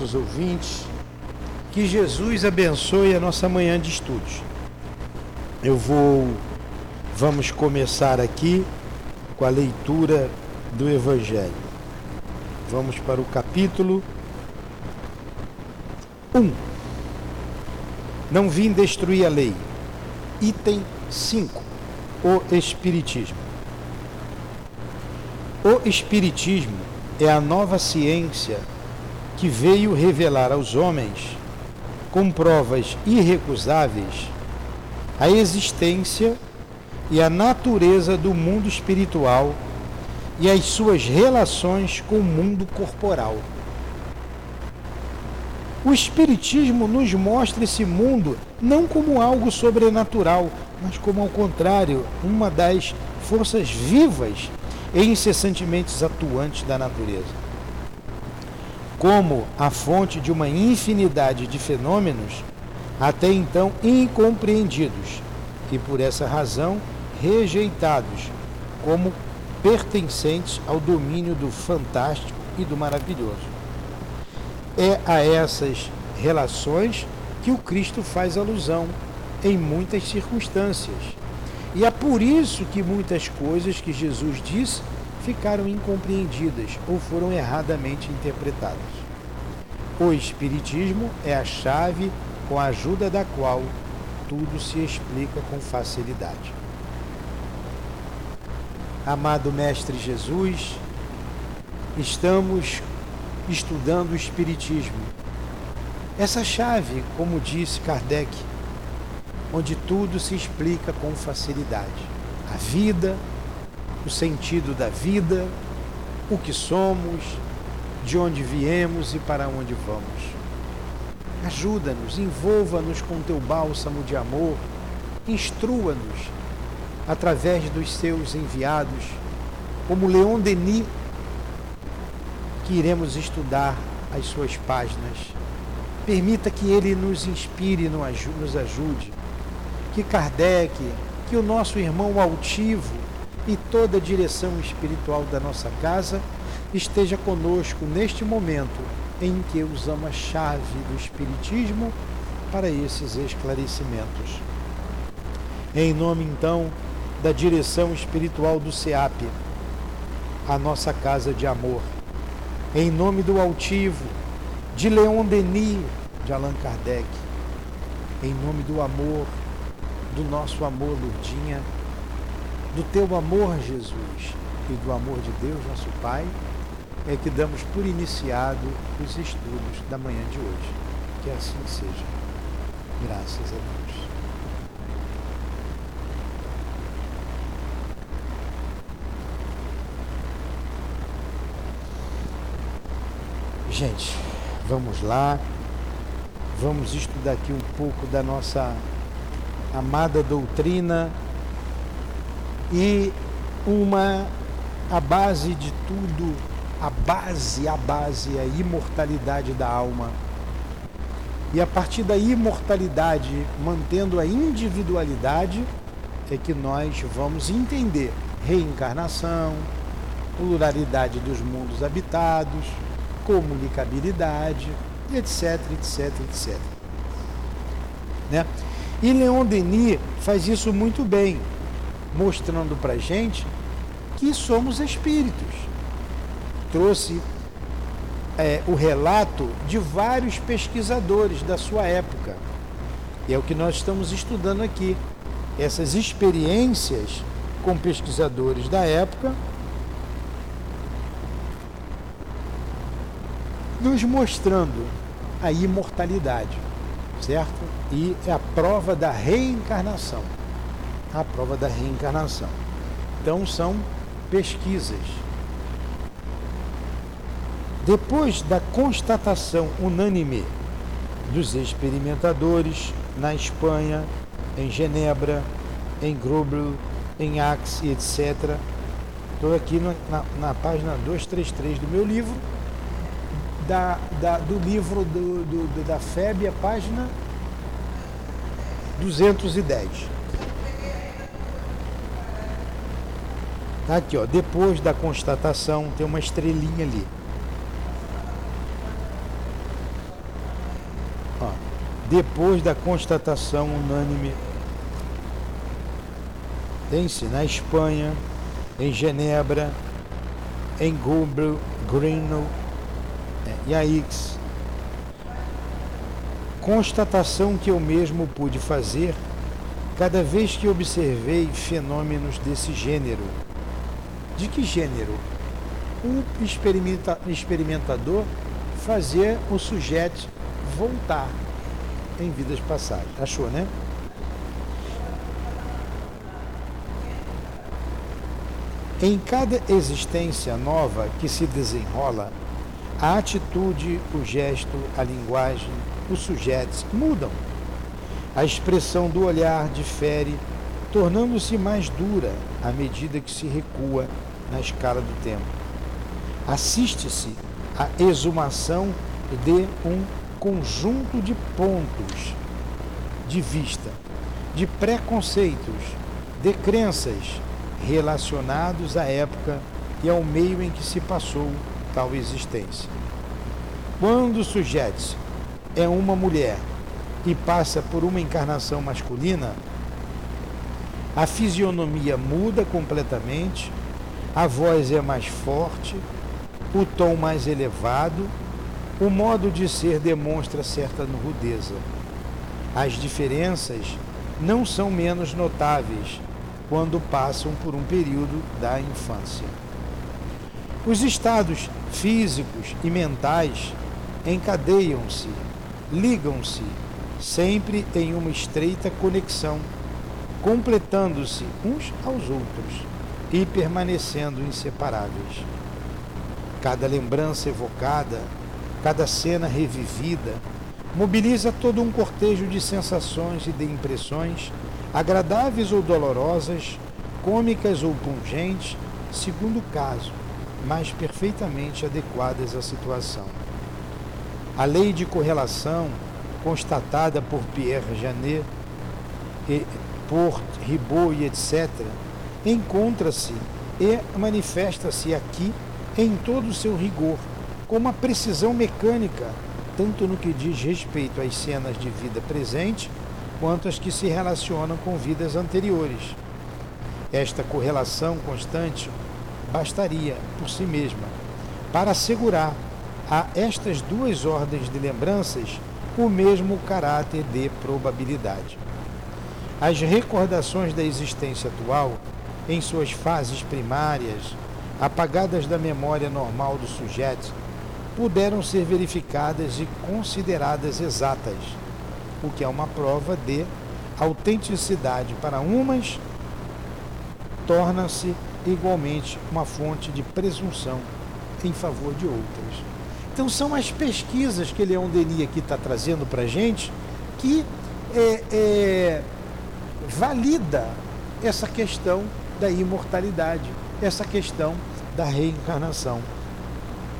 amados ouvintes, que Jesus abençoe a nossa manhã de estudos. Eu vou, vamos começar aqui com a leitura do Evangelho. Vamos para o capítulo 1. Não vim destruir a lei. Item 5. O Espiritismo. O Espiritismo é a nova ciência que veio revelar aos homens, com provas irrecusáveis, a existência e a natureza do mundo espiritual e as suas relações com o mundo corporal. O Espiritismo nos mostra esse mundo não como algo sobrenatural, mas como ao contrário, uma das forças vivas e incessantemente atuantes da natureza como a fonte de uma infinidade de fenômenos até então incompreendidos e por essa razão rejeitados como pertencentes ao domínio do fantástico e do maravilhoso. É a essas relações que o Cristo faz alusão em muitas circunstâncias. E é por isso que muitas coisas que Jesus disse ficaram incompreendidas ou foram erradamente interpretadas. O Espiritismo é a chave com a ajuda da qual tudo se explica com facilidade. Amado Mestre Jesus, estamos estudando o Espiritismo. Essa chave, como disse Kardec, onde tudo se explica com facilidade. A vida, o sentido da vida, o que somos, de onde viemos e para onde vamos. Ajuda-nos, envolva-nos com teu bálsamo de amor, instrua-nos através dos seus enviados, como Leon Denis, que iremos estudar as suas páginas. Permita que ele nos inspire, nos ajude, que Kardec, que o nosso irmão altivo, e toda a direção espiritual da nossa casa esteja conosco neste momento em que usamos a chave do Espiritismo para esses esclarecimentos. Em nome então da direção espiritual do SEAP, a nossa casa de amor, em nome do altivo, de Leon Denis, de Allan Kardec, em nome do amor, do nosso amor, Lurdinha, do teu amor, Jesus, e do amor de Deus, nosso Pai, é que damos por iniciado os estudos da manhã de hoje. Que assim seja. Graças a Deus. Gente, vamos lá. Vamos estudar aqui um pouco da nossa amada doutrina e uma a base de tudo, a base, a base, a imortalidade da alma. E a partir da imortalidade, mantendo a individualidade, é que nós vamos entender reencarnação, pluralidade dos mundos habitados, comunicabilidade, etc, etc, etc. Né? E Leon Denis faz isso muito bem mostrando para gente que somos espíritos. Trouxe é, o relato de vários pesquisadores da sua época. E é o que nós estamos estudando aqui. Essas experiências com pesquisadores da época nos mostrando a imortalidade, certo? E é a prova da reencarnação a prova da reencarnação. Então são pesquisas. Depois da constatação unânime dos experimentadores na Espanha, em Genebra, em Grobel, em Axe, etc. Estou aqui na, na, página 233 do meu livro, da, da do livro do, do, da FEB, a página 210. Aqui, ó. Depois da constatação, tem uma estrelinha ali. depois da constatação unânime. Tem-se na Espanha, em Genebra, em Gobel, Greno é, e Aix. Constatação que eu mesmo pude fazer cada vez que observei fenômenos desse gênero. De que gênero? O experimenta, experimentador fazer o sujeito voltar em vidas passadas. Achou, né? Em cada existência nova que se desenrola, a atitude, o gesto, a linguagem, os sujeitos mudam. A expressão do olhar difere, tornando-se mais dura à medida que se recua na escala do tempo. Assiste-se à exumação de um conjunto de pontos de vista, de preconceitos, de crenças relacionados à época e ao meio em que se passou tal existência. Quando o sujeito é uma mulher e passa por uma encarnação masculina, a fisionomia muda completamente, a voz é mais forte, o tom mais elevado, o modo de ser demonstra certa rudeza. As diferenças não são menos notáveis quando passam por um período da infância. Os estados físicos e mentais encadeiam-se, ligam-se, sempre em uma estreita conexão, completando-se uns aos outros e permanecendo inseparáveis. Cada lembrança evocada, cada cena revivida, mobiliza todo um cortejo de sensações e de impressões agradáveis ou dolorosas, cômicas ou pungentes, segundo o caso, mas perfeitamente adequadas à situação. A lei de correlação, constatada por Pierre Janet, por Ribot e etc., encontra-se e manifesta-se aqui em todo o seu rigor, com uma precisão mecânica, tanto no que diz respeito às cenas de vida presente, quanto as que se relacionam com vidas anteriores. Esta correlação constante bastaria por si mesma para assegurar a estas duas ordens de lembranças o mesmo caráter de probabilidade. As recordações da existência atual, em suas fases primárias, apagadas da memória normal do sujeito, puderam ser verificadas e consideradas exatas o que é uma prova de autenticidade para umas, torna-se igualmente uma fonte de presunção em favor de outras. Então são as pesquisas que Leon Denis aqui está trazendo para a gente que é, é, valida essa questão da imortalidade, essa questão da reencarnação.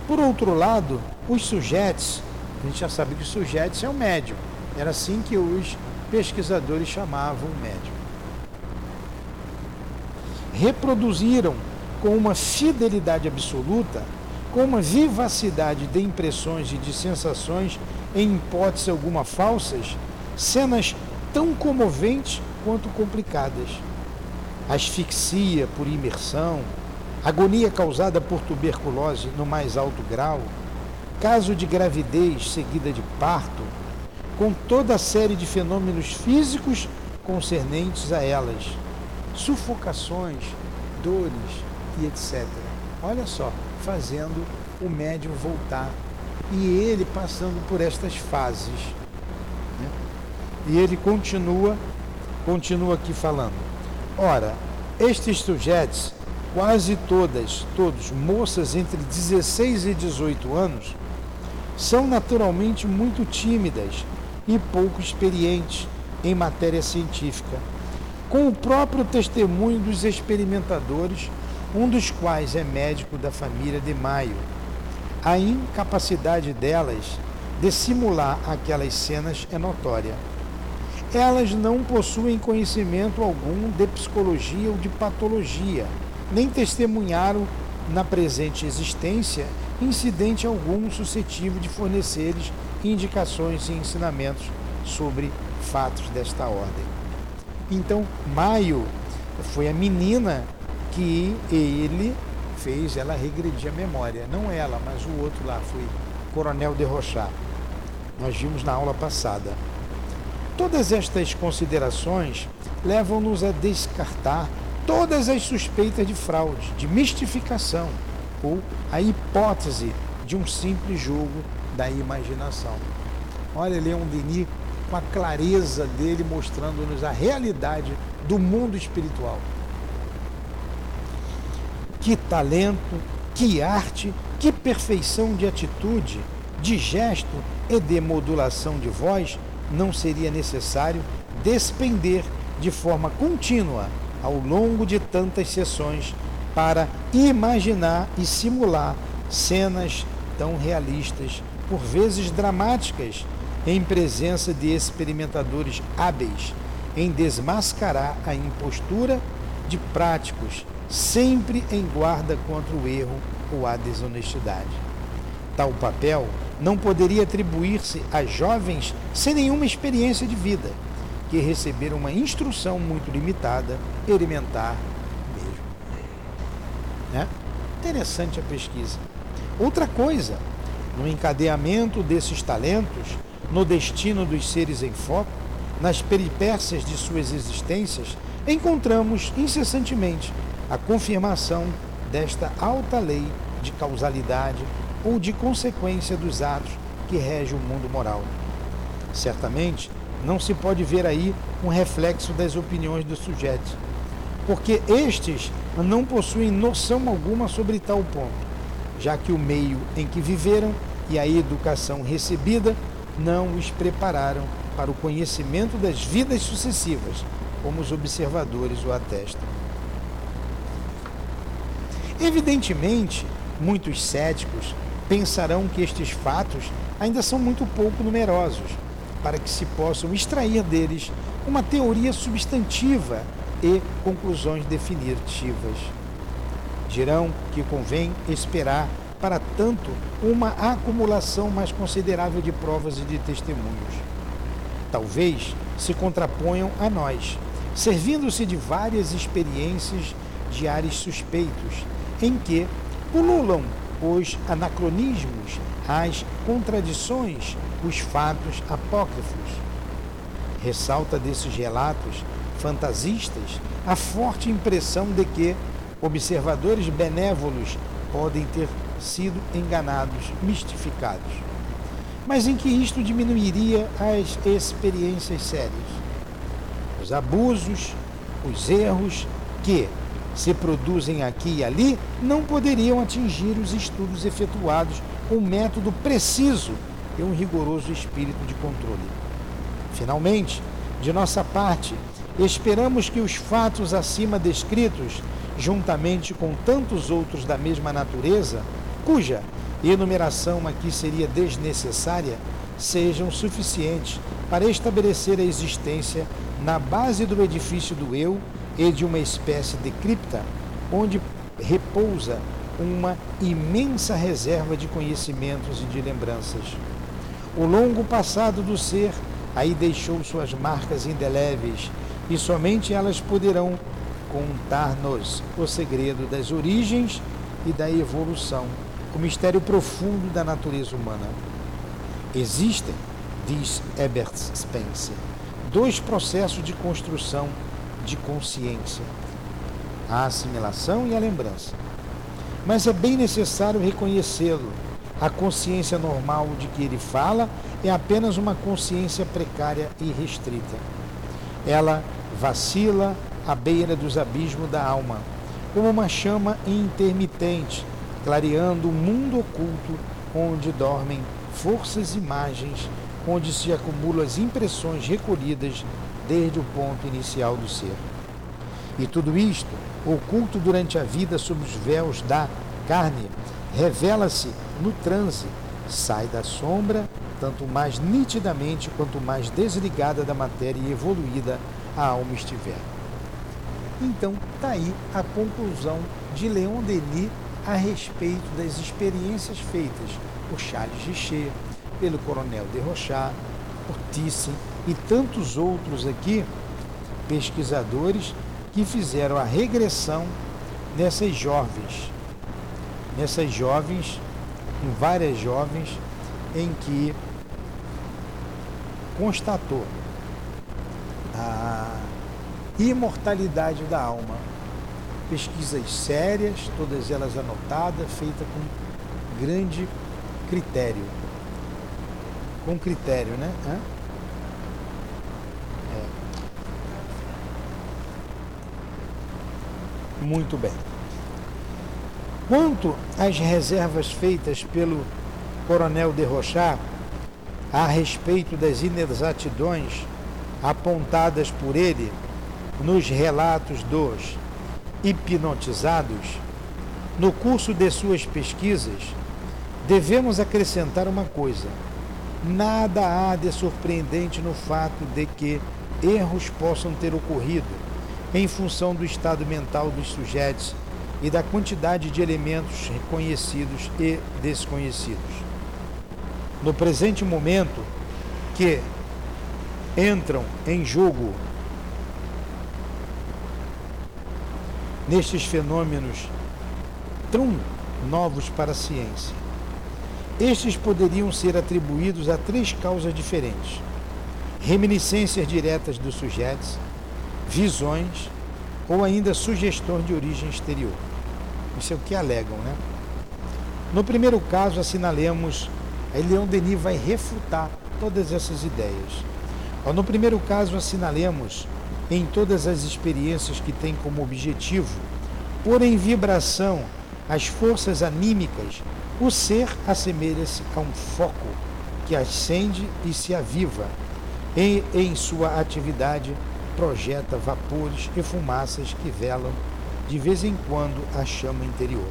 Por outro lado, os sujeitos, a gente já sabe que os sujeitos é o médium, era assim que os pesquisadores chamavam o médium. Reproduziram com uma fidelidade absoluta, com uma vivacidade de impressões e de sensações, em hipótese alguma falsas, cenas tão comoventes quanto complicadas. Asfixia por imersão, agonia causada por tuberculose no mais alto grau, caso de gravidez seguida de parto, com toda a série de fenômenos físicos concernentes a elas, sufocações, dores e etc. Olha só, fazendo o médium voltar e ele passando por estas fases. Né? E ele continua, continua aqui falando. Ora, estes sujeitos, quase todas, todos moças entre 16 e 18 anos, são naturalmente muito tímidas e pouco experiente em matéria científica, com o próprio testemunho dos experimentadores, um dos quais é médico da família de Maio. A incapacidade delas de simular aquelas cenas é notória. Elas não possuem conhecimento algum de psicologia ou de patologia, nem testemunharam na presente existência incidente algum suscetível de fornecer-lhes indicações e ensinamentos sobre fatos desta ordem. Então, Maio foi a menina que ele fez ela regredir a memória. Não ela, mas o outro lá, foi Coronel de Rochard. Nós vimos na aula passada. Todas estas considerações levam-nos a descartar todas as suspeitas de fraude, de mistificação ou a hipótese de um simples jogo da imaginação. Olha, Leon Denis com a clareza dele mostrando-nos a realidade do mundo espiritual. Que talento, que arte, que perfeição de atitude, de gesto e de modulação de voz não seria necessário despender de forma contínua ao longo de tantas sessões para imaginar e simular cenas tão realistas, por vezes dramáticas, em presença de experimentadores hábeis em desmascarar a impostura de práticos, sempre em guarda contra o erro ou a desonestidade. Tal papel não poderia atribuir-se a jovens sem nenhuma experiência de vida, que receberam uma instrução muito limitada, elementar mesmo. Né? Interessante a pesquisa. Outra coisa, no encadeamento desses talentos, no destino dos seres em foco, nas peripécias de suas existências, encontramos incessantemente a confirmação desta alta lei de causalidade ou de consequência dos atos que rege o mundo moral. Certamente, não se pode ver aí um reflexo das opiniões dos sujeitos, porque estes não possuem noção alguma sobre tal ponto, já que o meio em que viveram e a educação recebida não os prepararam para o conhecimento das vidas sucessivas, como os observadores o atestam. Evidentemente, muitos céticos pensarão que estes fatos ainda são muito pouco numerosos para que se possam extrair deles uma teoria substantiva e conclusões definitivas. Dirão que convém esperar para tanto uma acumulação mais considerável de provas e de testemunhos. Talvez se contraponham a nós, servindo-se de várias experiências de ares suspeitos, em que pululam os anacronismos, as contradições, os fatos apócrifos. Ressalta desses relatos fantasistas a forte impressão de que observadores benévolos podem ter sido enganados, mistificados. Mas em que isto diminuiria as experiências sérias? Os abusos, os erros que se produzem aqui e ali não poderiam atingir os estudos efetuados com um método preciso e um rigoroso espírito de controle. Finalmente, de nossa parte, esperamos que os fatos acima descritos, juntamente com tantos outros da mesma natureza, cuja enumeração aqui seria desnecessária, sejam suficientes para estabelecer a existência na base do edifício do eu e de uma espécie de cripta, onde repousa uma imensa reserva de conhecimentos e de lembranças. O longo passado do ser aí deixou suas marcas indeléveis e somente elas poderão contar-nos o segredo das origens e da evolução o mistério profundo da natureza humana. Existem, diz Herbert Spencer, dois processos de construção de consciência: a assimilação e a lembrança. Mas é bem necessário reconhecê-lo. A consciência normal de que ele fala é apenas uma consciência precária e restrita. Ela vacila à beira dos abismos da alma, como uma chama intermitente clareando o mundo oculto onde dormem forças e imagens, onde se acumulam as impressões recolhidas desde o ponto inicial do ser. E tudo isto, oculto durante a vida sob os véus da carne, revela-se no transe, sai da sombra, tanto mais nitidamente quanto mais desligada da matéria e evoluída a alma estiver. Então, está aí a conclusão de Leon Denis a respeito das experiências feitas por Charles Richer, pelo Coronel de Rochard Thyssen e tantos outros aqui, pesquisadores, que fizeram a regressão nessas jovens, nessas jovens, em várias jovens, em que constatou a imortalidade da alma. Pesquisas sérias, todas elas anotadas, feitas com grande critério. Com critério, né? Hã? É. Muito bem. Quanto às reservas feitas pelo coronel de Rochard a respeito das inexatidões apontadas por ele nos relatos dos hipnotizados, no curso de suas pesquisas, devemos acrescentar uma coisa: nada há de surpreendente no fato de que erros possam ter ocorrido em função do estado mental dos sujeitos e da quantidade de elementos reconhecidos e desconhecidos. No presente momento, que entram em jogo nestes fenômenos tão novos para a ciência. Estes poderiam ser atribuídos a três causas diferentes: reminiscências diretas dos sujeitos, visões ou ainda sugestões de origem exterior. Isso é o que alegam, né? No primeiro caso, assinalemos, aí Leão Denis vai refutar todas essas ideias. No primeiro caso, assinalemos em todas as experiências que têm como objetivo pôr em vibração as forças anímicas, o ser assemelha-se a um foco que acende e se aviva. E, em sua atividade, projeta vapores e fumaças que velam de vez em quando a chama interior.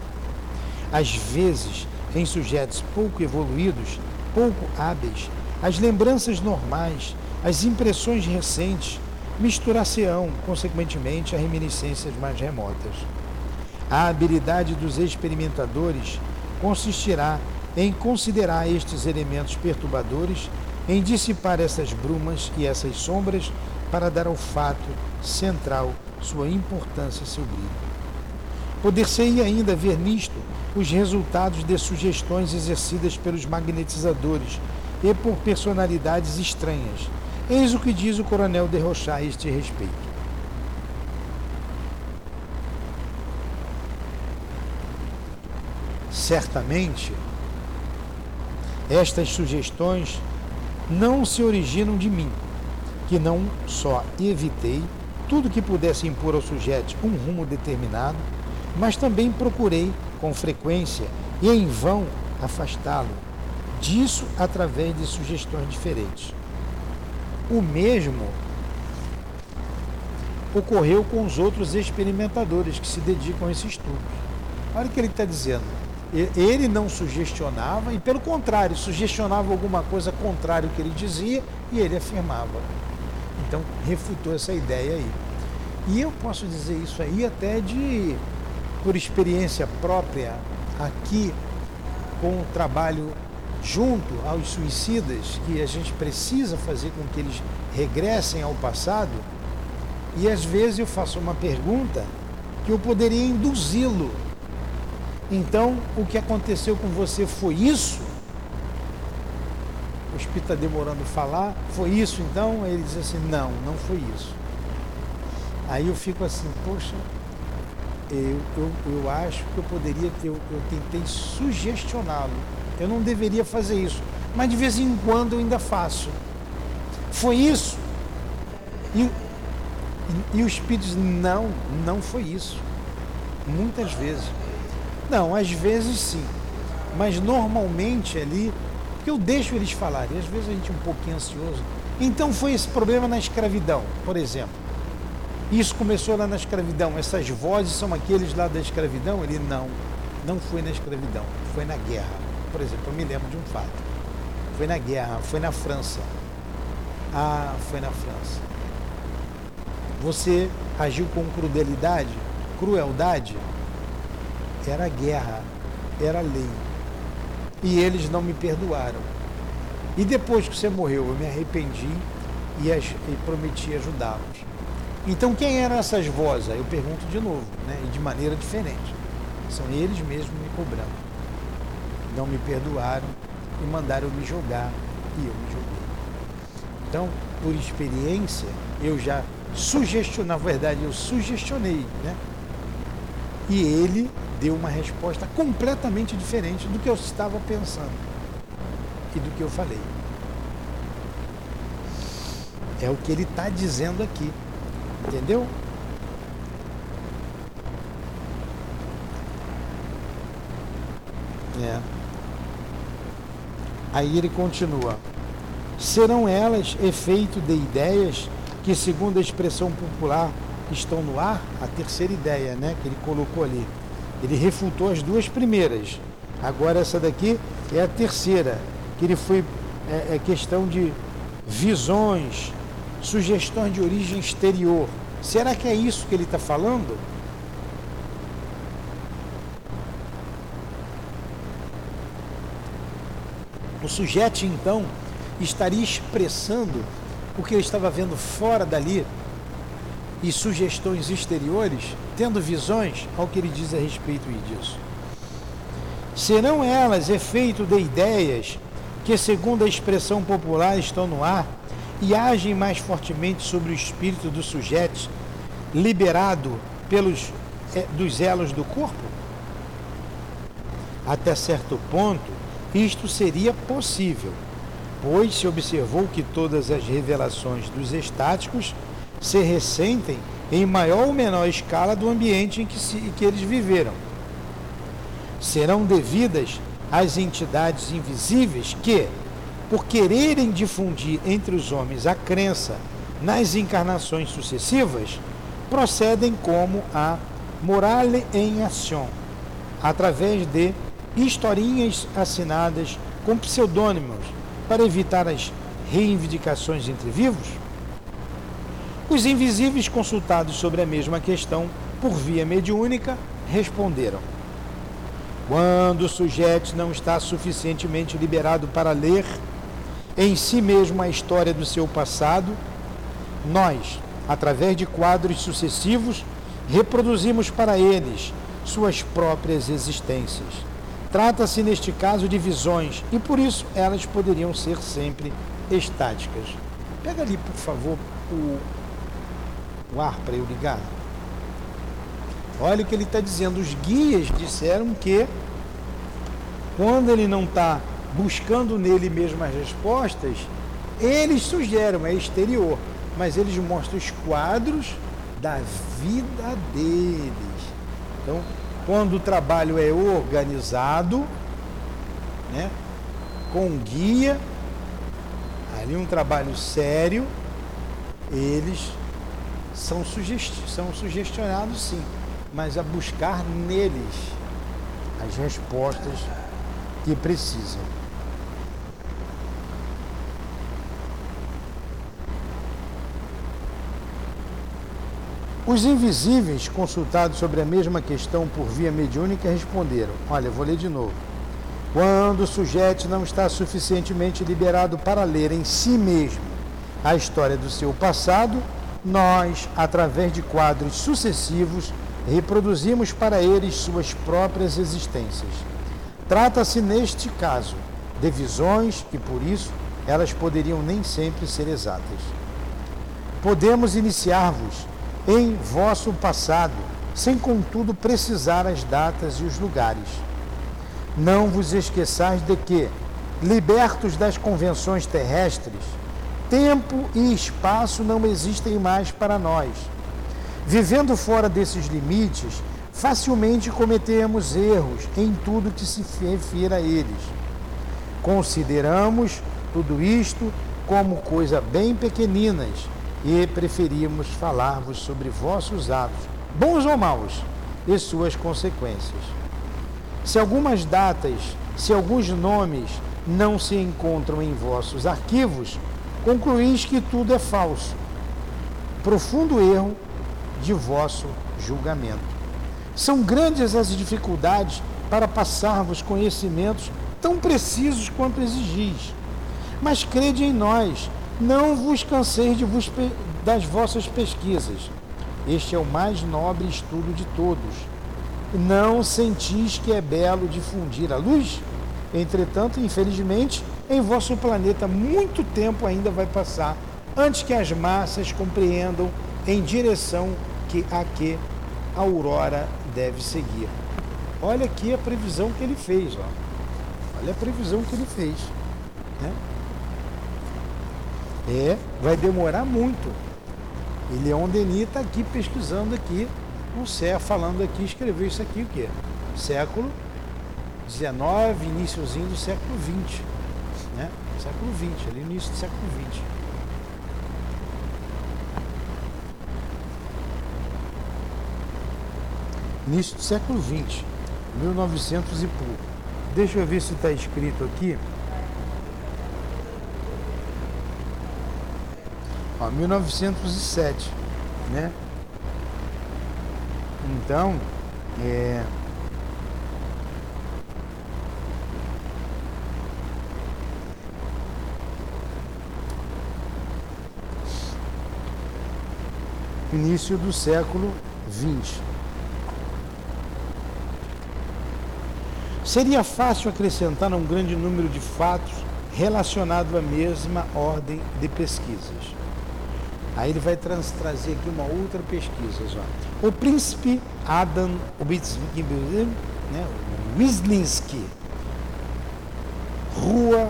Às vezes, em sujeitos pouco evoluídos, pouco hábeis, as lembranças normais, as impressões recentes, misturar-se-ão, consequentemente, a reminiscências mais remotas. A habilidade dos experimentadores consistirá em considerar estes elementos perturbadores, em dissipar essas brumas e essas sombras para dar ao fato central sua importância e seu brilho. Poder-se-ia ainda ver nisto os resultados de sugestões exercidas pelos magnetizadores e por personalidades estranhas, Eis o que diz o coronel de Rochá a este respeito. Certamente, estas sugestões não se originam de mim, que não só evitei tudo que pudesse impor ao sujeito um rumo determinado, mas também procurei com frequência e em vão afastá-lo disso através de sugestões diferentes. O mesmo ocorreu com os outros experimentadores que se dedicam a esse estudo. Olha o que ele está dizendo. Ele não sugestionava e, pelo contrário, sugestionava alguma coisa contrária ao que ele dizia e ele afirmava. Então, refutou essa ideia aí. E eu posso dizer isso aí até de por experiência própria aqui com o trabalho junto aos suicidas, que a gente precisa fazer com que eles regressem ao passado, e às vezes eu faço uma pergunta que eu poderia induzi-lo. Então, o que aconteceu com você foi isso? O espírito está demorando a falar, foi isso então? Ele diz assim: não, não foi isso. Aí eu fico assim, poxa, eu, eu, eu acho que eu poderia ter, eu, eu tentei sugestioná-lo eu não deveria fazer isso. Mas de vez em quando eu ainda faço. Foi isso? E, e, e o Espírito diz, não, não foi isso. Muitas vezes. Não, às vezes sim. Mas normalmente ali, eu deixo eles falarem, às vezes a gente é um pouquinho ansioso. Então foi esse problema na escravidão, por exemplo. Isso começou lá na escravidão. Essas vozes são aqueles lá da escravidão? Ele não, não foi na escravidão, foi na guerra. Por exemplo, eu me lembro de um fato. Foi na guerra, foi na França. Ah, foi na França. Você agiu com crudelidade, crueldade, era guerra, era lei. E eles não me perdoaram. E depois que você morreu, eu me arrependi e, e prometi ajudá-los. Então, quem eram essas vozes? Eu pergunto de novo, né? e de maneira diferente. São eles mesmos me cobrando. Não me perdoaram e mandaram me jogar e eu me joguei. Então, por experiência, eu já sugestionei, na verdade, eu sugestionei, né? E ele deu uma resposta completamente diferente do que eu estava pensando e do que eu falei. É o que ele está dizendo aqui. Entendeu? É. Aí ele continua. Serão elas efeito de ideias que, segundo a expressão popular, estão no ar? A terceira ideia, né, que ele colocou ali. Ele refutou as duas primeiras. Agora essa daqui é a terceira, que ele foi é, é questão de visões, sugestões de origem exterior. Será que é isso que ele está falando? O sujeito, então, estaria expressando o que eu estava vendo fora dali e sugestões exteriores, tendo visões ao que ele diz a respeito disso. Serão elas efeito de ideias que, segundo a expressão popular, estão no ar e agem mais fortemente sobre o espírito do sujeito, liberado pelos é, dos elos do corpo? Até certo ponto, isto seria possível, pois se observou que todas as revelações dos estáticos se ressentem em maior ou menor escala do ambiente em que, se, em que eles viveram. Serão devidas às entidades invisíveis que, por quererem difundir entre os homens a crença nas encarnações sucessivas, procedem como a morale em ação, através de historinhas assinadas com pseudônimos para evitar as reivindicações entre vivos? Os invisíveis consultados sobre a mesma questão por via mediúnica responderam: Quando o sujeito não está suficientemente liberado para ler em si mesmo a história do seu passado, nós, através de quadros sucessivos, reproduzimos para eles suas próprias existências. Trata-se, neste caso, de visões e por isso elas poderiam ser sempre estáticas. Pega ali, por favor, o, o ar para eu ligar. Olha o que ele está dizendo. Os guias disseram que quando ele não está buscando nele mesmo as respostas, eles sugerem, é exterior, mas eles mostram os quadros da vida deles. Então, quando o trabalho é organizado, né, com guia, ali um trabalho sério, eles são, sugesti são sugestionados sim, mas a buscar neles as respostas que precisam. Os invisíveis, consultados sobre a mesma questão por via mediúnica, responderam: Olha, vou ler de novo. Quando o sujeito não está suficientemente liberado para ler em si mesmo a história do seu passado, nós, através de quadros sucessivos, reproduzimos para eles suas próprias existências. Trata-se, neste caso, de visões e, por isso, elas poderiam nem sempre ser exatas. Podemos iniciar-vos em vosso passado, sem contudo precisar as datas e os lugares. Não vos esqueçais de que, libertos das convenções terrestres, tempo e espaço não existem mais para nós. Vivendo fora desses limites, facilmente cometemos erros em tudo que se refira a eles. Consideramos tudo isto como coisa bem pequeninas e preferimos falar-vos sobre vossos atos, bons ou maus, e suas consequências. Se algumas datas, se alguns nomes não se encontram em vossos arquivos, concluís que tudo é falso. Profundo erro de vosso julgamento. São grandes as dificuldades para passar-vos conhecimentos tão precisos quanto exigis Mas crede em nós, não vos canseis de vos das vossas pesquisas. Este é o mais nobre estudo de todos. Não sentis que é belo difundir a luz? Entretanto, infelizmente, em vosso planeta muito tempo ainda vai passar antes que as massas compreendam em direção que a que a aurora deve seguir. Olha aqui a previsão que ele fez, ó. Olha a previsão que ele fez, né? É, vai demorar muito. E Leon Denis está aqui pesquisando aqui, o sei, falando aqui, escreveu isso aqui o quê? Século 19, iníciozinho do século 20. Século XX, ali início do século XX. Início do século XX, 1900 e pouco. Deixa eu ver se está escrito aqui. Ó, 1907, né? Então, é, início do século XX. Seria fácil acrescentar um grande número de fatos relacionados à mesma ordem de pesquisas. Aí ele vai trazer aqui uma outra pesquisa. Ó. O príncipe Adam né, Wisniewski, rua,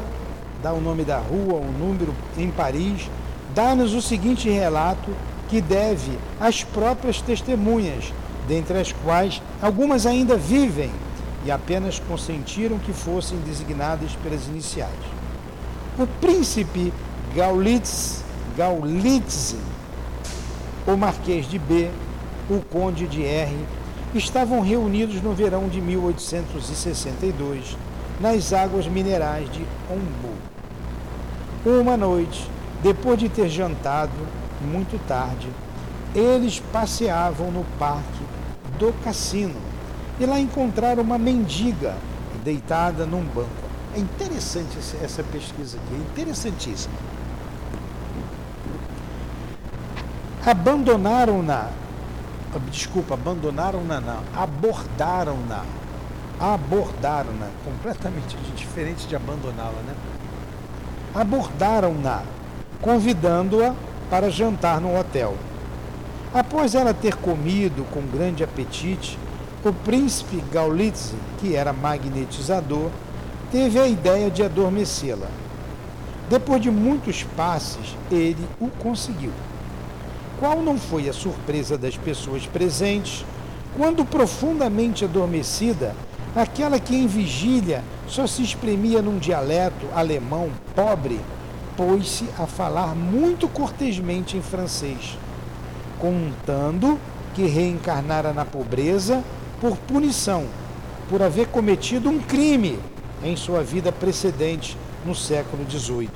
dá o nome da rua, o número em Paris, dá-nos o seguinte relato que deve às próprias testemunhas, dentre as quais algumas ainda vivem e apenas consentiram que fossem designadas pelas iniciais. O príncipe Gaulitz, Gaulitz, o marquês de B, o conde de R, estavam reunidos no verão de 1862 nas águas minerais de Ombu. Uma noite, depois de ter jantado, muito tarde, eles passeavam no parque do cassino e lá encontraram uma mendiga deitada num banco. É interessante essa pesquisa aqui, é interessantíssima. Abandonaram-na, desculpa, abandonaram-na não, abordaram-na, abordaram-na, completamente diferente de abandoná-la, né? Abordaram-na, convidando-a para jantar no hotel. Após ela ter comido com grande apetite, o príncipe Gaulitze, que era magnetizador, teve a ideia de adormecê-la. Depois de muitos passes, ele o conseguiu. Qual não foi a surpresa das pessoas presentes quando, profundamente adormecida, aquela que em vigília só se exprimia num dialeto alemão pobre pôs-se a falar muito cortesmente em francês, contando que reencarnara na pobreza por punição, por haver cometido um crime em sua vida precedente no século XVIII.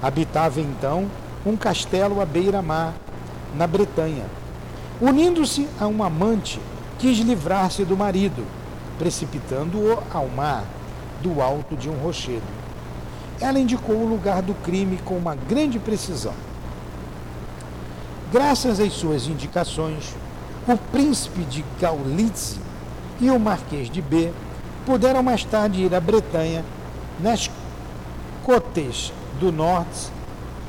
Habitava então um castelo à beira-mar, na Bretanha. Unindo-se a um amante, quis livrar-se do marido, precipitando-o ao mar, do alto de um rochedo. Ela indicou o lugar do crime com uma grande precisão. Graças às suas indicações, o príncipe de Gaulice e o marquês de B puderam mais tarde ir à Bretanha, nas Côtes do Norte,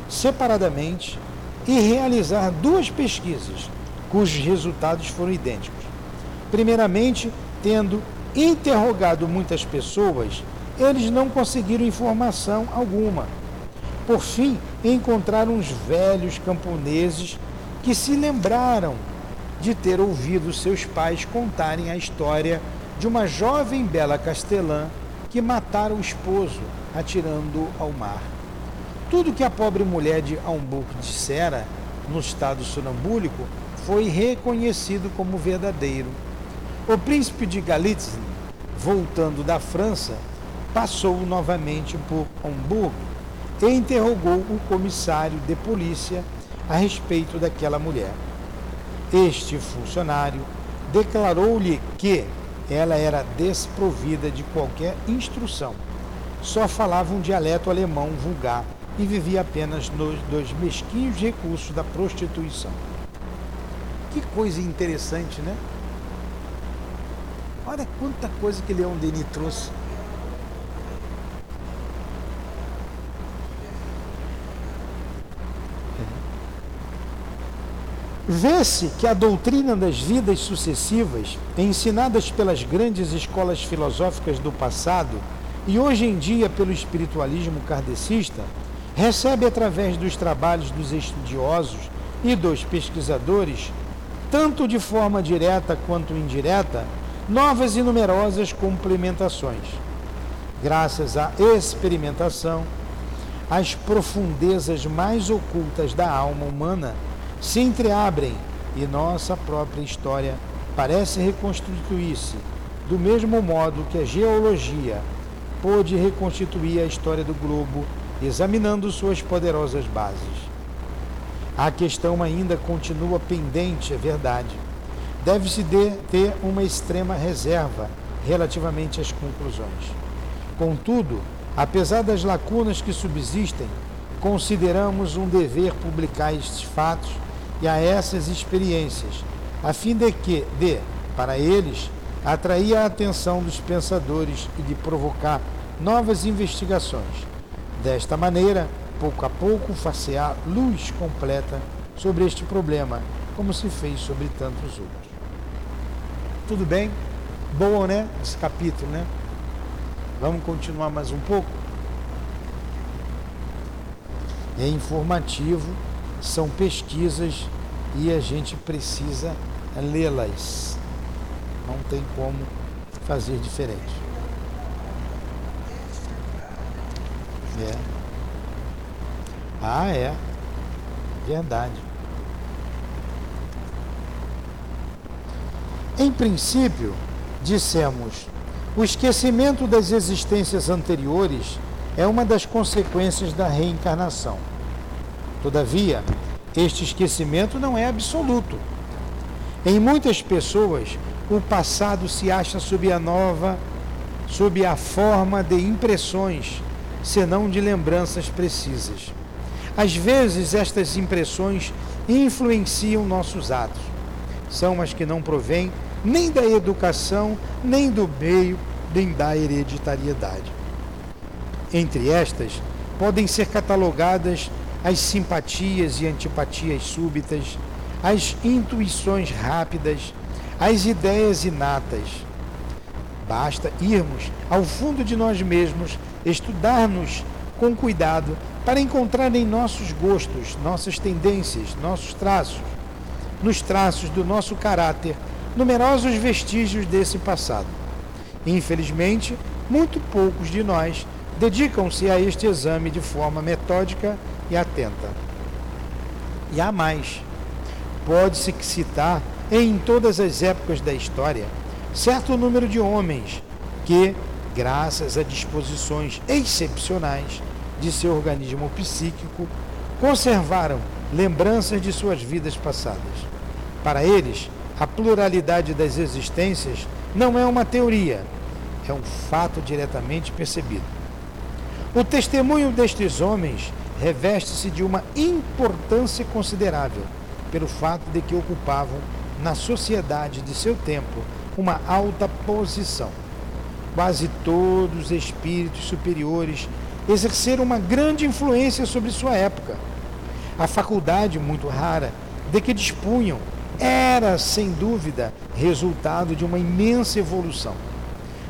separadamente, e realizar duas pesquisas, cujos resultados foram idênticos. Primeiramente, tendo interrogado muitas pessoas eles não conseguiram informação alguma. Por fim, encontraram uns velhos camponeses que se lembraram de ter ouvido seus pais contarem a história de uma jovem bela castelã que matara o esposo atirando ao mar. Tudo que a pobre mulher de Aumbuc dissera no estado sonambúlico foi reconhecido como verdadeiro. O príncipe de Galitzin, voltando da França, passou novamente por Hamburgo e interrogou o comissário de polícia a respeito daquela mulher. Este funcionário declarou-lhe que ela era desprovida de qualquer instrução só falava um dialeto alemão vulgar e vivia apenas nos, dos mesquinhos recursos da prostituição. Que coisa interessante, né? Olha quanta coisa que Leão Denis trouxe. Vê-se que a doutrina das vidas sucessivas, ensinadas pelas grandes escolas filosóficas do passado e hoje em dia pelo espiritualismo kardecista, recebe através dos trabalhos dos estudiosos e dos pesquisadores, tanto de forma direta quanto indireta, novas e numerosas complementações. Graças à experimentação, as profundezas mais ocultas da alma humana se entreabrem e nossa própria história parece reconstituir-se do mesmo modo que a geologia pôde reconstituir a história do globo examinando suas poderosas bases. A questão ainda continua pendente, é verdade. Deve-se ter uma extrema reserva relativamente às conclusões. Contudo, apesar das lacunas que subsistem, consideramos um dever publicar estes fatos e a essas experiências, a fim de que, de, para eles, atrair a atenção dos pensadores e de provocar novas investigações. Desta maneira, pouco a pouco, facear luz completa sobre este problema, como se fez sobre tantos outros. Tudo bem? Bom, né? Esse capítulo, né? Vamos continuar mais um pouco? É informativo são pesquisas e a gente precisa lê-las. Não tem como fazer diferente. É. Ah, é. Verdade. Em princípio, dissemos, o esquecimento das existências anteriores é uma das consequências da reencarnação. Todavia, este esquecimento não é absoluto. Em muitas pessoas, o passado se acha sob a nova, sob a forma de impressões, senão de lembranças precisas. Às vezes, estas impressões influenciam nossos atos. São as que não provêm nem da educação, nem do meio, nem da hereditariedade. Entre estas, podem ser catalogadas as simpatias e antipatias súbitas, as intuições rápidas, as ideias inatas. Basta irmos ao fundo de nós mesmos, estudar-nos com cuidado para encontrar em nossos gostos, nossas tendências, nossos traços, nos traços do nosso caráter, numerosos vestígios desse passado. Infelizmente, muito poucos de nós dedicam-se a este exame de forma metódica e atenta. E há mais. Pode-se citar em todas as épocas da história certo número de homens que, graças a disposições excepcionais de seu organismo psíquico, conservaram lembranças de suas vidas passadas. Para eles, a pluralidade das existências não é uma teoria, é um fato diretamente percebido. O testemunho destes homens reveste-se de uma importância considerável pelo fato de que ocupavam na sociedade de seu tempo uma alta posição. Quase todos os espíritos superiores exerceram uma grande influência sobre sua época. A faculdade, muito rara, de que dispunham era, sem dúvida, resultado de uma imensa evolução.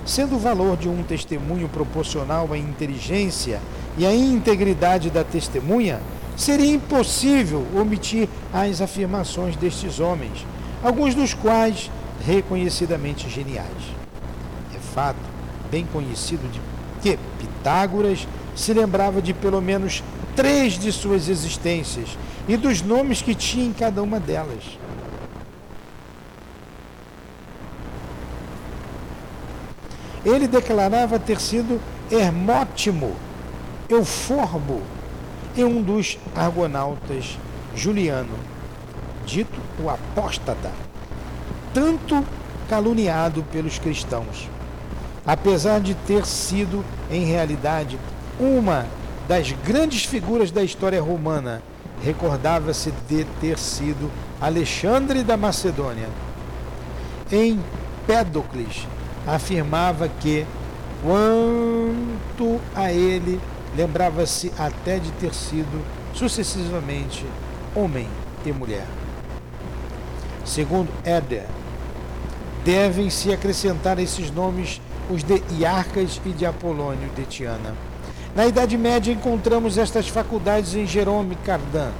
Sendo o valor de um testemunho proporcional à inteligência e a integridade da testemunha, seria impossível omitir as afirmações destes homens, alguns dos quais reconhecidamente geniais. É fato bem conhecido de que Pitágoras se lembrava de pelo menos três de suas existências e dos nomes que tinha em cada uma delas. Ele declarava ter sido Hermótimo, Euforbo e um dos argonautas, Juliano, dito o apóstata, tanto caluniado pelos cristãos. apesar de ter sido, em realidade, uma das grandes figuras da história romana, recordava-se de ter sido Alexandre da Macedônia. Em Pédocles, afirmava que, quanto a ele, lembrava-se até de ter sido sucessivamente homem e mulher. Segundo Éder, devem se acrescentar a esses nomes os de Iarcas e de Apolônio de Tiana. Na Idade Média encontramos estas faculdades em Jerome Cardan.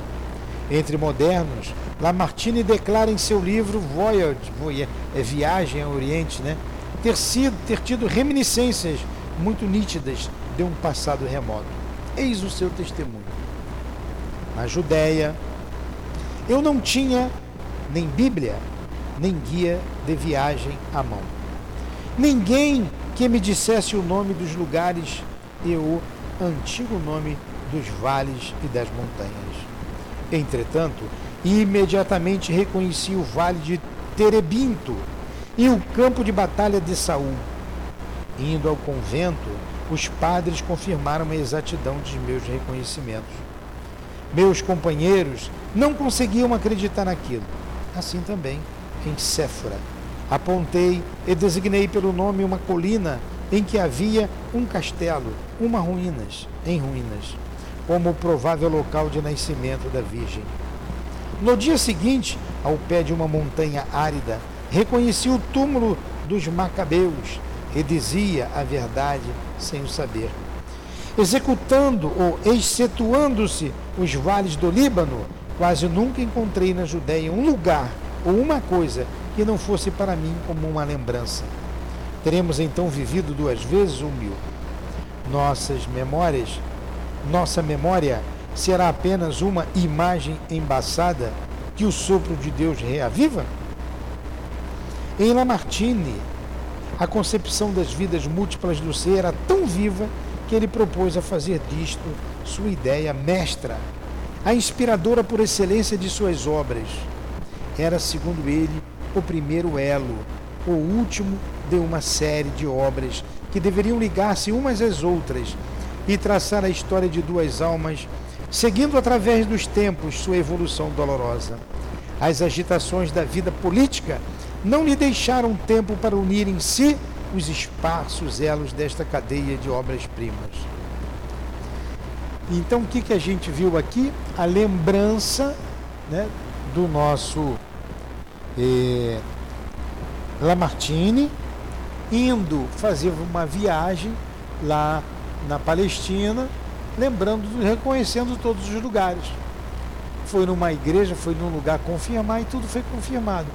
Entre modernos, Lamartine declara em seu livro Voyage, é Viagem ao Oriente, né, ter, sido, ter tido reminiscências muito nítidas de um passado remoto. Eis o seu testemunho. Na Judéia, eu não tinha nem Bíblia, nem guia de viagem à mão. Ninguém que me dissesse o nome dos lugares e o antigo nome dos vales e das montanhas. Entretanto, imediatamente reconheci o vale de Terebinto e o campo de batalha de Saul. Indo ao convento, os padres confirmaram a exatidão dos meus reconhecimentos. Meus companheiros não conseguiam acreditar naquilo. Assim também em Séfora. Apontei e designei pelo nome uma colina em que havia um castelo, uma ruínas, em ruínas, como o provável local de nascimento da Virgem. No dia seguinte, ao pé de uma montanha árida, reconheci o túmulo dos Macabeus e dizia a verdade sem o saber. Executando ou excetuando-se os vales do Líbano, quase nunca encontrei na Judéia um lugar ou uma coisa que não fosse para mim como uma lembrança. Teremos então vivido duas vezes o mil. Nossas memórias, nossa memória será apenas uma imagem embaçada que o sopro de Deus reaviva? Em Lamartine, a concepção das vidas múltiplas do ser era tão viva que ele propôs a fazer disto sua ideia mestra, a inspiradora por excelência de suas obras era, segundo ele, o primeiro elo, o último de uma série de obras que deveriam ligar-se umas às outras e traçar a história de duas almas, seguindo através dos tempos sua evolução dolorosa. As agitações da vida política não lhe deixaram tempo para unir em si os esparsos elos desta cadeia de obras-primas. Então, o que, que a gente viu aqui? A lembrança né, do nosso eh, Lamartine, indo fazer uma viagem lá na Palestina, lembrando, reconhecendo todos os lugares. Foi numa igreja, foi num lugar confirmar e tudo foi confirmado.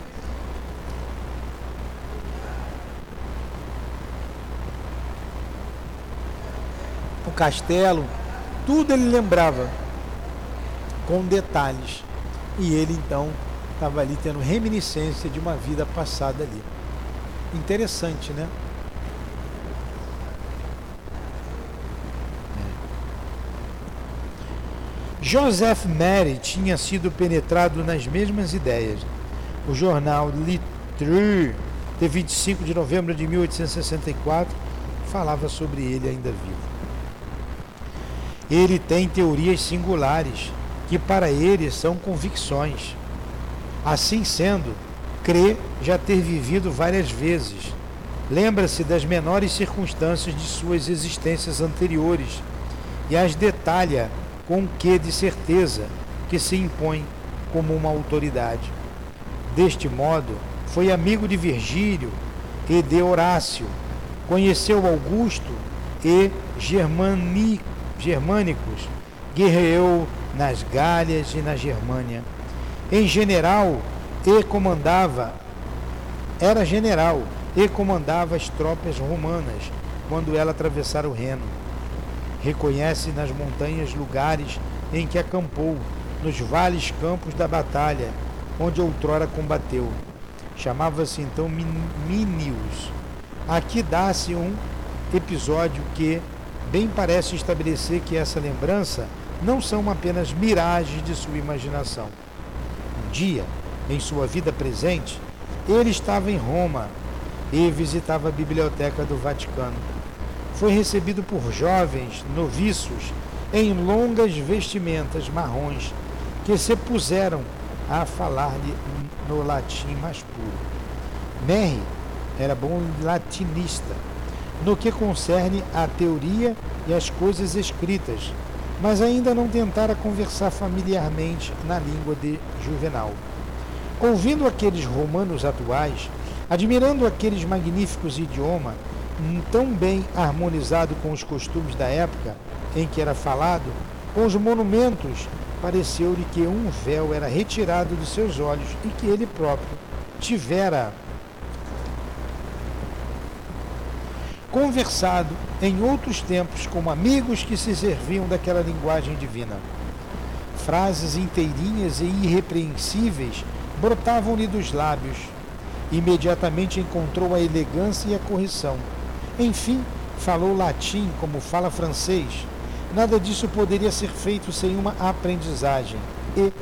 Castelo, tudo ele lembrava com detalhes. E ele então estava ali tendo reminiscência de uma vida passada ali. Interessante, né? É. Joseph Mary tinha sido penetrado nas mesmas ideias. O jornal Litre, de 25 de novembro de 1864, falava sobre ele ainda vivo. Ele tem teorias singulares, que para ele são convicções. Assim sendo, crê já ter vivido várias vezes. Lembra-se das menores circunstâncias de suas existências anteriores e as detalha com quê de certeza que se impõe como uma autoridade. Deste modo, foi amigo de Virgílio e de Horácio, conheceu Augusto e Germani, germânicos, guerreou nas Gálias e na Germânia em general e comandava, era general e comandava as tropas romanas quando ela atravessara o Reno. Reconhece nas montanhas lugares em que acampou, nos vales campos da batalha, onde outrora combateu. Chamava-se então Minius. Aqui dá-se um episódio que bem parece estabelecer que essa lembrança não são apenas miragens de sua imaginação dia, em sua vida presente, ele estava em Roma e visitava a biblioteca do Vaticano. Foi recebido por jovens noviços em longas vestimentas marrons que se puseram a falar-lhe no latim mais puro. Merry era bom latinista no que concerne à teoria e às coisas escritas, mas ainda não tentara conversar familiarmente na língua de Juvenal. Ouvindo aqueles romanos atuais, admirando aqueles magníficos idiomas, tão bem harmonizado com os costumes da época em que era falado, com os monumentos, pareceu-lhe que um véu era retirado de seus olhos e que ele próprio tivera conversado em outros tempos com amigos que se serviam daquela linguagem divina. Frases inteirinhas e irrepreensíveis brotavam-lhe dos lábios. Imediatamente encontrou a elegância e a correção. Enfim, falou latim como fala francês. Nada disso poderia ser feito sem uma aprendizagem. E,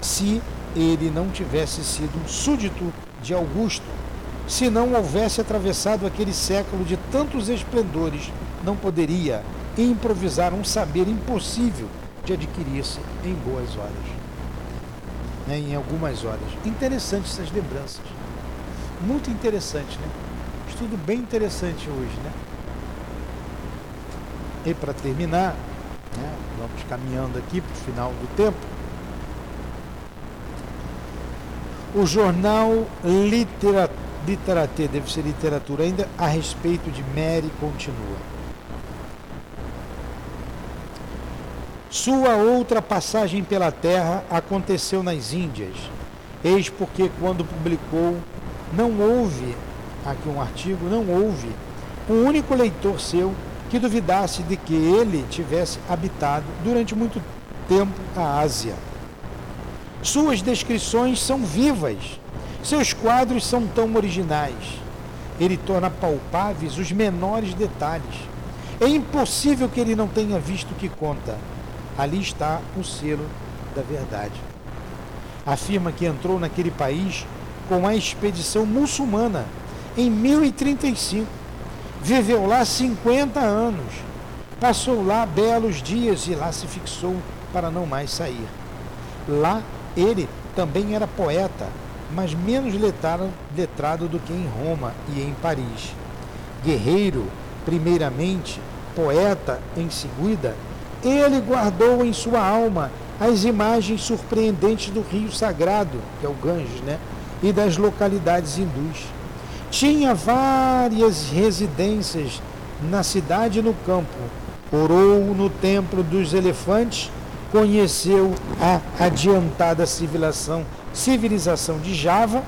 se ele não tivesse sido um súdito de Augusto, se não houvesse atravessado aquele século de tantos esplendores, não poderia improvisar um saber impossível de adquirir-se em boas horas, né? em algumas horas. Interessante essas lembranças. Muito interessante, né? Estudo bem interessante hoje, né? E para terminar, né? vamos caminhando aqui para o final do tempo. O jornal Literatura Literatura, deve ser literatura ainda, a respeito de Mary continua. Sua outra passagem pela terra aconteceu nas Índias. Eis porque quando publicou, não houve, aqui um artigo, não houve um único leitor seu que duvidasse de que ele tivesse habitado durante muito tempo a Ásia. Suas descrições são vivas seus quadros são tão originais. Ele torna palpáveis os menores detalhes. É impossível que ele não tenha visto o que conta. Ali está o selo da verdade. Afirma que entrou naquele país com a expedição muçulmana em 1035. Viveu lá 50 anos. Passou lá belos dias e lá se fixou para não mais sair. Lá ele também era poeta, mas menos letrado, do que em Roma e em Paris. Guerreiro, primeiramente, poeta em seguida, ele guardou em sua alma as imagens surpreendentes do rio sagrado, que é o Ganges, né? e das localidades hindus. Tinha várias residências na cidade e no campo. Orou no templo dos elefantes, conheceu a adiantada civilização civilização de Java,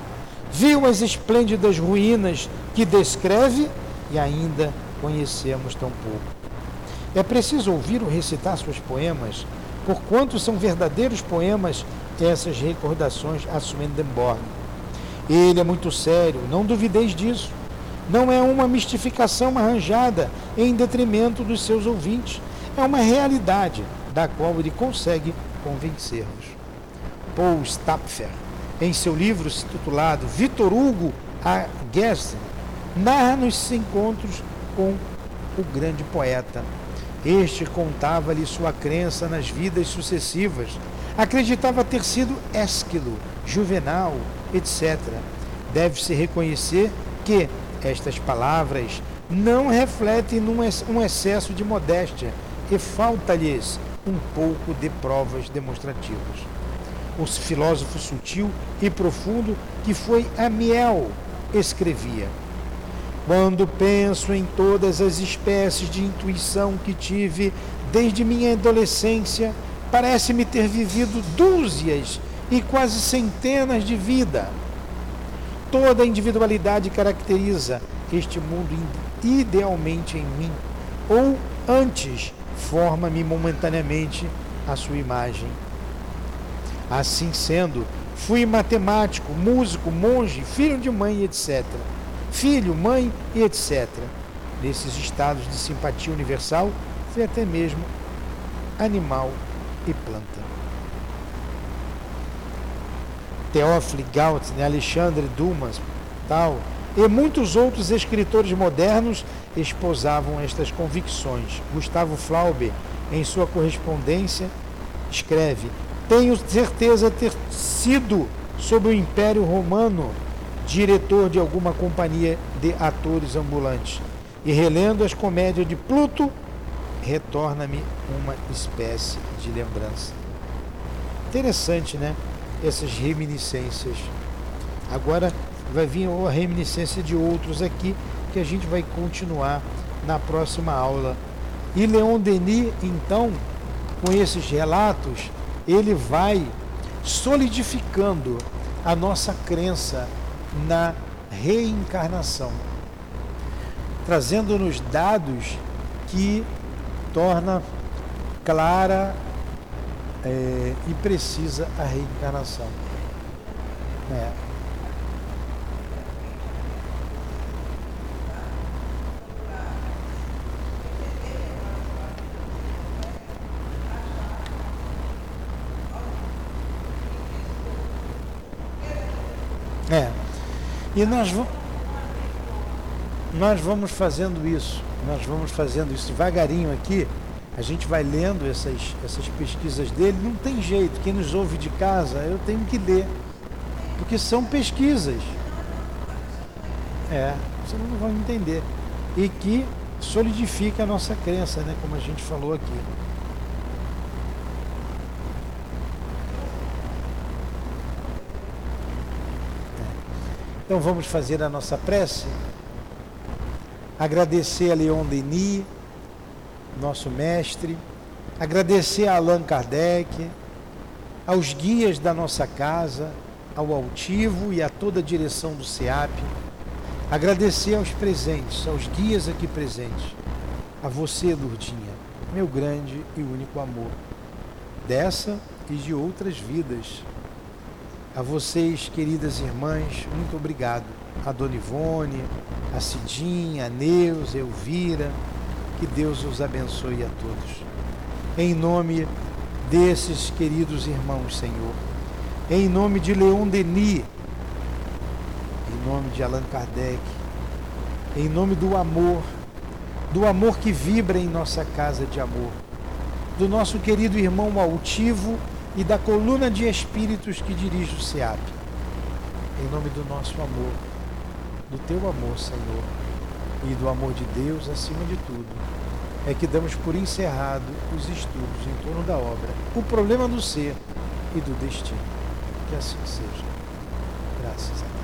viu as esplêndidas ruínas que descreve e ainda conhecemos tão pouco. É preciso ouvir ou recitar seus poemas, porquanto são verdadeiros poemas essas recordações a Swedenborg. Ele é muito sério, não duvideis disso. Não é uma mistificação arranjada em detrimento dos seus ouvintes. É uma realidade da qual ele consegue convencer-nos. Paul Stapfer, em seu livro titulado Vitor Hugo a Gersten, narra nos encontros com o grande poeta. Este contava-lhe sua crença nas vidas sucessivas. Acreditava ter sido Ésquilo, Juvenal, etc. Deve-se reconhecer que estas palavras não refletem um excesso de modéstia e falta-lhes um pouco de provas demonstrativas o filósofo sutil e profundo que foi Amiel escrevia. Quando penso em todas as espécies de intuição que tive desde minha adolescência, parece-me ter vivido dúzias e quase centenas de vida. Toda a individualidade caracteriza este mundo idealmente em mim, ou antes forma-me momentaneamente a sua imagem. Assim sendo, fui matemático, músico, monge, filho de mãe, etc. Filho, mãe e etc. Nesses estados de simpatia universal, fui até mesmo animal e planta. Teófilo Gaut, né, Alexandre Dumas, tal, E muitos outros escritores modernos esposavam estas convicções. Gustavo Flaubert, em sua correspondência, escreve: Tenho certeza ter sido, sob o Império Romano, diretor de alguma companhia de atores ambulantes. E relendo as comédias de Pluto, retorna-me uma espécie de lembrança. Interessante, né? Essas reminiscências. Agora vai vir a reminiscência de outros aqui que a gente vai continuar na próxima aula. E Leon Denis, então, com esses relatos, ele vai solidificando a nossa crença na reencarnação, trazendo-nos dados que torna clara é, e precisa a reencarnação. É. E nós, nós vamos fazendo isso, nós vamos fazendo isso devagarinho aqui, a gente vai lendo essas, essas pesquisas dele, não tem jeito, quem nos ouve de casa, eu tenho que ler, porque são pesquisas. É, vocês não vão entender. E que solidifica a nossa crença, né, como a gente falou aqui. Então vamos fazer a nossa prece. Agradecer a Leon Denis, nosso mestre, agradecer a Allan Kardec, aos guias da nossa casa, ao altivo e a toda a direção do SEAP, agradecer aos presentes, aos guias aqui presentes, a você, Lourdinha, meu grande e único amor, dessa e de outras vidas. A vocês, queridas irmãs, muito obrigado. A Dona Ivone, a Cidinha, a Neuza, a Elvira, que Deus os abençoe a todos. Em nome desses queridos irmãos, Senhor, em nome de Leon Denis, em nome de Allan Kardec, em nome do amor, do amor que vibra em nossa casa de amor, do nosso querido irmão altivo e da coluna de espíritos que dirige o SEAP. Em nome do nosso amor, do teu amor, Senhor, e do amor de Deus acima de tudo, é que damos por encerrado os estudos em torno da obra, o problema do ser e do destino. Que assim seja. Graças a Deus.